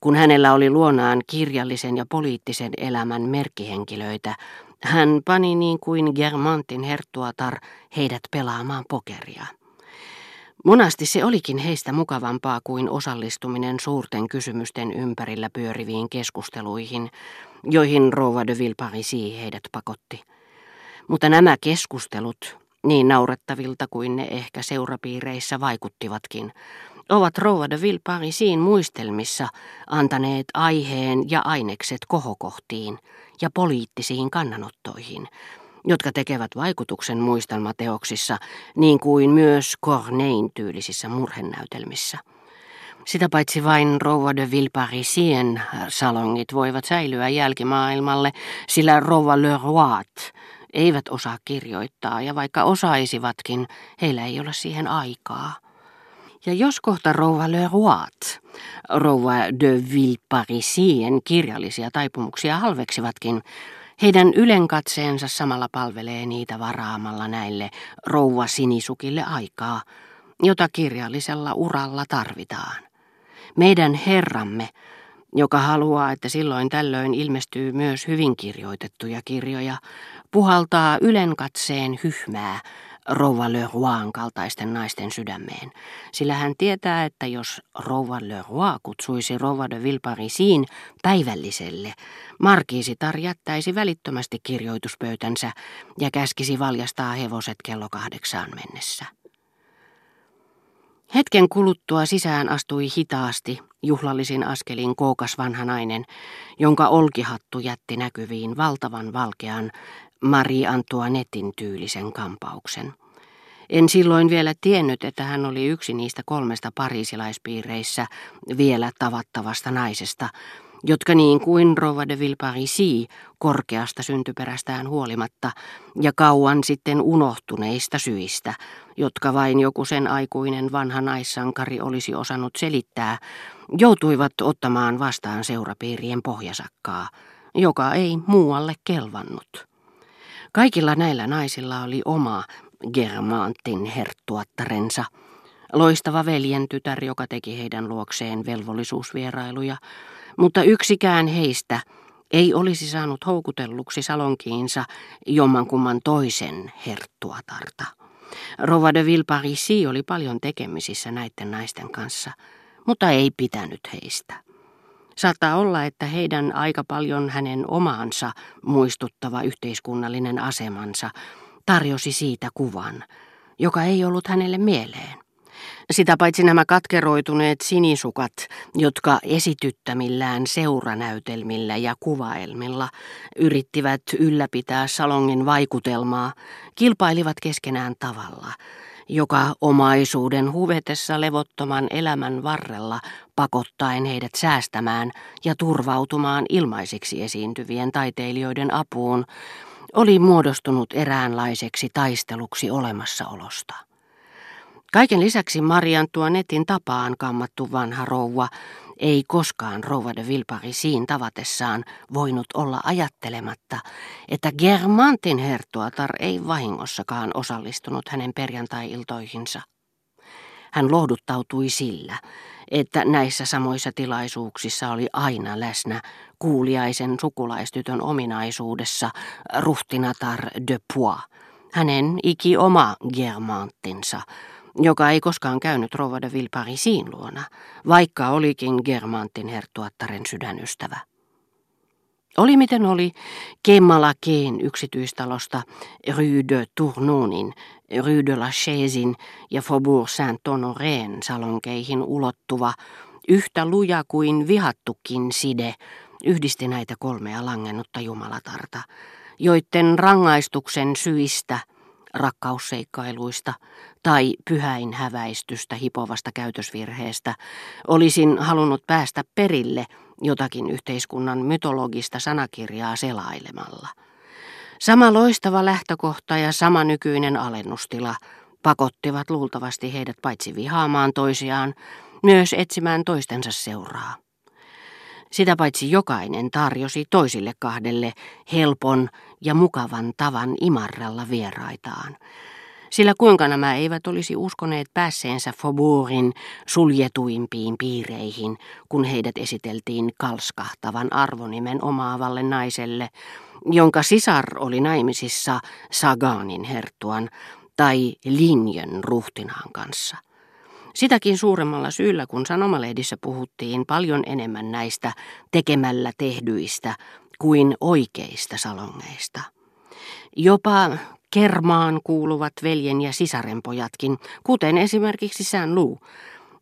Kun hänellä oli luonaan kirjallisen ja poliittisen elämän merkkihenkilöitä, hän pani niin kuin Germantin herttuatar heidät pelaamaan pokeria. Monasti se olikin heistä mukavampaa kuin osallistuminen suurten kysymysten ympärillä pyöriviin keskusteluihin, joihin Rova de Villeparisi heidät pakotti. Mutta nämä keskustelut, niin naurettavilta kuin ne ehkä seurapiireissä vaikuttivatkin, ovat Rova de Villeparisin muistelmissa antaneet aiheen ja ainekset kohokohtiin ja poliittisiin kannanottoihin, jotka tekevät vaikutuksen muistelmateoksissa, niin kuin myös Cornein tyylisissä murhenäytelmissä. Sitä paitsi vain Rouva de Villeparisien salongit voivat säilyä jälkimaailmalle, sillä Rouva Le Roit eivät osaa kirjoittaa, ja vaikka osaisivatkin, heillä ei ole siihen aikaa. Ja jos kohta rouva Le Roit, rouva de Villeparisien kirjallisia taipumuksia halveksivatkin, heidän ylenkatseensa samalla palvelee niitä varaamalla näille rouva sinisukille aikaa, jota kirjallisella uralla tarvitaan. Meidän Herramme, joka haluaa, että silloin tällöin ilmestyy myös hyvin kirjoitettuja kirjoja, puhaltaa ylenkatseen hyhmää rouva Le Roin kaltaisten naisten sydämeen, sillä hän tietää, että jos rouva Le Roi kutsuisi rouva de Villeparisin päivälliselle, markiisitar jättäisi välittömästi kirjoituspöytänsä ja käskisi valjastaa hevoset kello kahdeksaan mennessä. Hetken kuluttua sisään astui hitaasti, juhlallisin askelin kookas vanha nainen, jonka olkihattu jätti näkyviin valtavan valkean Marie Antoinettin tyylisen kampauksen. En silloin vielä tiennyt, että hän oli yksi niistä kolmesta pariisilaispiireissä vielä tavattavasta naisesta, jotka niin kuin Rova de Villeparisi korkeasta syntyperästään huolimatta ja kauan sitten unohtuneista syistä, jotka vain joku sen aikuinen vanha naissankari olisi osannut selittää, joutuivat ottamaan vastaan seurapiirien pohjasakkaa, joka ei muualle kelvannut. Kaikilla näillä naisilla oli oma Germantin herttuattarensa, loistava veljen tytär, joka teki heidän luokseen velvollisuusvierailuja, mutta yksikään heistä ei olisi saanut houkutelluksi salonkiinsa jommankumman toisen herttuatarta. Rova de Villeparisi oli paljon tekemisissä näiden naisten kanssa, mutta ei pitänyt heistä. Saattaa olla, että heidän aika paljon hänen omaansa muistuttava yhteiskunnallinen asemansa tarjosi siitä kuvan, joka ei ollut hänelle mieleen. Sitä paitsi nämä katkeroituneet sinisukat, jotka esityttämillään seuranäytelmillä ja kuvaelmilla yrittivät ylläpitää salongin vaikutelmaa, kilpailivat keskenään tavalla, joka omaisuuden huvetessa levottoman elämän varrella pakottaen heidät säästämään ja turvautumaan ilmaisiksi esiintyvien taiteilijoiden apuun, oli muodostunut eräänlaiseksi taisteluksi olemassaolosta. Kaiken lisäksi Marian netin tapaan kammattu vanha rouva ei koskaan rouva de Vilparisiin tavatessaan voinut olla ajattelematta, että Germantin herttuatar ei vahingossakaan osallistunut hänen perjantai-iltoihinsa. Hän lohduttautui sillä, että näissä samoissa tilaisuuksissa oli aina läsnä kuuliaisen sukulaistytön ominaisuudessa ruhtinatar de Poix, hänen iki oma Germantinsa, joka ei koskaan käynyt Rova de Villeparisin luona, vaikka olikin Germantin herttuattaren sydänystävä. Oli miten oli, Kemalakeen yksityistalosta Rue de Tournonin, Rue de la Chaisin ja Faubourg Saint-Honoreen salonkeihin ulottuva, yhtä luja kuin vihattukin side, yhdisti näitä kolmea langennutta jumalatarta, joiden rangaistuksen syistä – rakkausseikkailuista tai pyhäin häväistystä hipovasta käytösvirheestä, olisin halunnut päästä perille jotakin yhteiskunnan mytologista sanakirjaa selailemalla. Sama loistava lähtökohta ja sama nykyinen alennustila pakottivat luultavasti heidät paitsi vihaamaan toisiaan, myös etsimään toistensa seuraa. Sitä paitsi jokainen tarjosi toisille kahdelle helpon ja mukavan tavan imarrella vieraitaan. Sillä kuinka nämä eivät olisi uskoneet päässeensä Faubourgin suljetuimpiin piireihin, kun heidät esiteltiin kalskahtavan arvonimen omaavalle naiselle, jonka sisar oli naimisissa Saganin herttuan tai Linjön ruhtinaan kanssa. Sitäkin suuremmalla syyllä, kun sanomalehdissä puhuttiin paljon enemmän näistä tekemällä tehdyistä kuin oikeista salongeista. Jopa kermaan kuuluvat veljen ja sisarenpojatkin, kuten esimerkiksi Sän Lu,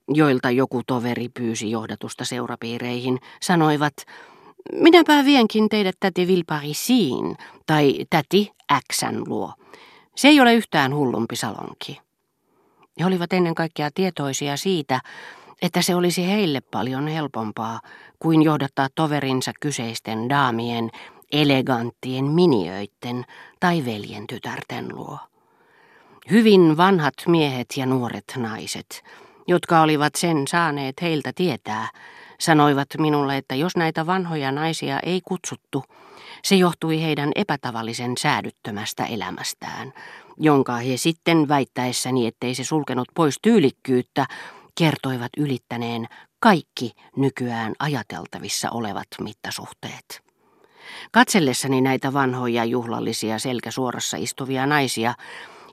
joilta joku toveri pyysi johdatusta seurapiireihin, sanoivat, minäpä vienkin teidät täti Vilparisiin tai täti Xän luo. Se ei ole yhtään hullumpi salonki. He olivat ennen kaikkea tietoisia siitä, että se olisi heille paljon helpompaa kuin johdattaa toverinsa kyseisten daamien, eleganttien miniöitten tai veljen tytärten luo. Hyvin vanhat miehet ja nuoret naiset, jotka olivat sen saaneet heiltä tietää, sanoivat minulle, että jos näitä vanhoja naisia ei kutsuttu, se johtui heidän epätavallisen säädyttömästä elämästään, jonka he sitten väittäessäni, ettei se sulkenut pois tyylikkyyttä, kertoivat ylittäneen kaikki nykyään ajateltavissa olevat mittasuhteet. Katsellessani näitä vanhoja juhlallisia selkäsuorassa istuvia naisia,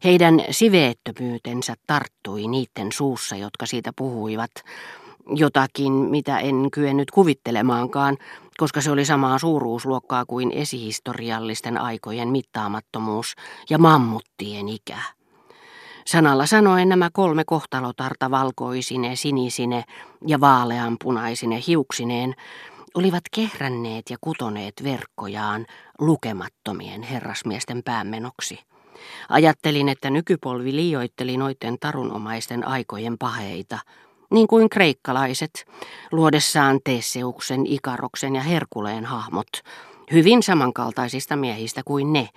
heidän siveettömyytensä tarttui niiden suussa, jotka siitä puhuivat, jotakin, mitä en kyennyt kuvittelemaankaan, koska se oli samaa suuruusluokkaa kuin esihistoriallisten aikojen mittaamattomuus ja mammuttien ikä. Sanalla sanoen nämä kolme kohtalotarta valkoisine, sinisine ja vaaleanpunaisine hiuksineen olivat kehränneet ja kutoneet verkkojaan lukemattomien herrasmiesten päämenoksi. Ajattelin, että nykypolvi liioitteli noiden tarunomaisten aikojen paheita, niin kuin kreikkalaiset, luodessaan Teseuksen, Ikaroksen ja Herkuleen hahmot, hyvin samankaltaisista miehistä kuin ne,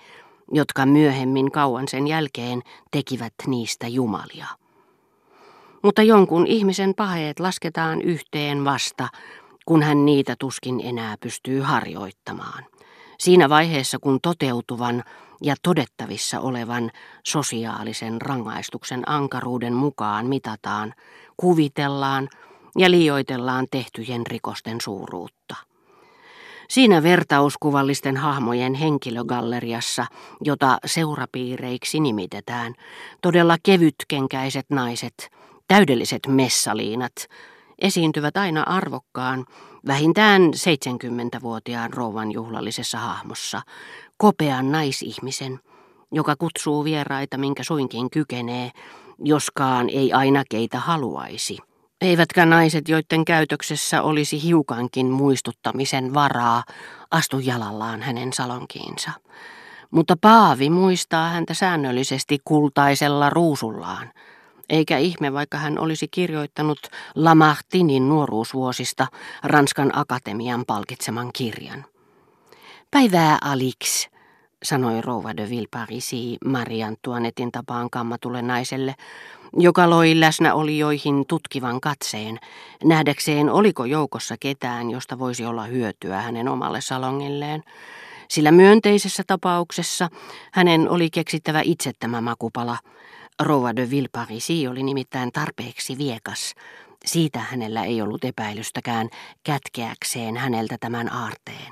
jotka myöhemmin kauan sen jälkeen tekivät niistä jumalia. Mutta jonkun ihmisen paheet lasketaan yhteen vasta, kun hän niitä tuskin enää pystyy harjoittamaan. Siinä vaiheessa, kun toteutuvan ja todettavissa olevan sosiaalisen rangaistuksen ankaruuden mukaan mitataan, kuvitellaan ja liioitellaan tehtyjen rikosten suuruutta. Siinä vertauskuvallisten hahmojen henkilögalleriassa, jota seurapiireiksi nimitetään, todella kevytkenkäiset naiset, täydelliset messaliinat, esiintyvät aina arvokkaan, vähintään 70-vuotiaan rouvan juhlallisessa hahmossa, kopean naisihmisen, joka kutsuu vieraita minkä suinkin kykenee, joskaan ei aina keitä haluaisi. Eivätkä naiset, joiden käytöksessä olisi hiukankin muistuttamisen varaa, astu jalallaan hänen salonkiinsa. Mutta Paavi muistaa häntä säännöllisesti kultaisella ruusullaan – eikä ihme, vaikka hän olisi kirjoittanut Lamartinin nuoruusvuosista Ranskan Akatemian palkitseman kirjan. Päivää Alix, sanoi rouva de Villeparisi Marian Tuanetin tapaan kammatulle naiselle, joka loi läsnäolijoihin tutkivan katseen, nähdäkseen oliko joukossa ketään, josta voisi olla hyötyä hänen omalle salongilleen. Sillä myönteisessä tapauksessa hänen oli keksittävä itse tämä makupala, Rouva de Villeparisi oli nimittäin tarpeeksi viekas. Siitä hänellä ei ollut epäilystäkään kätkeäkseen häneltä tämän aarteen.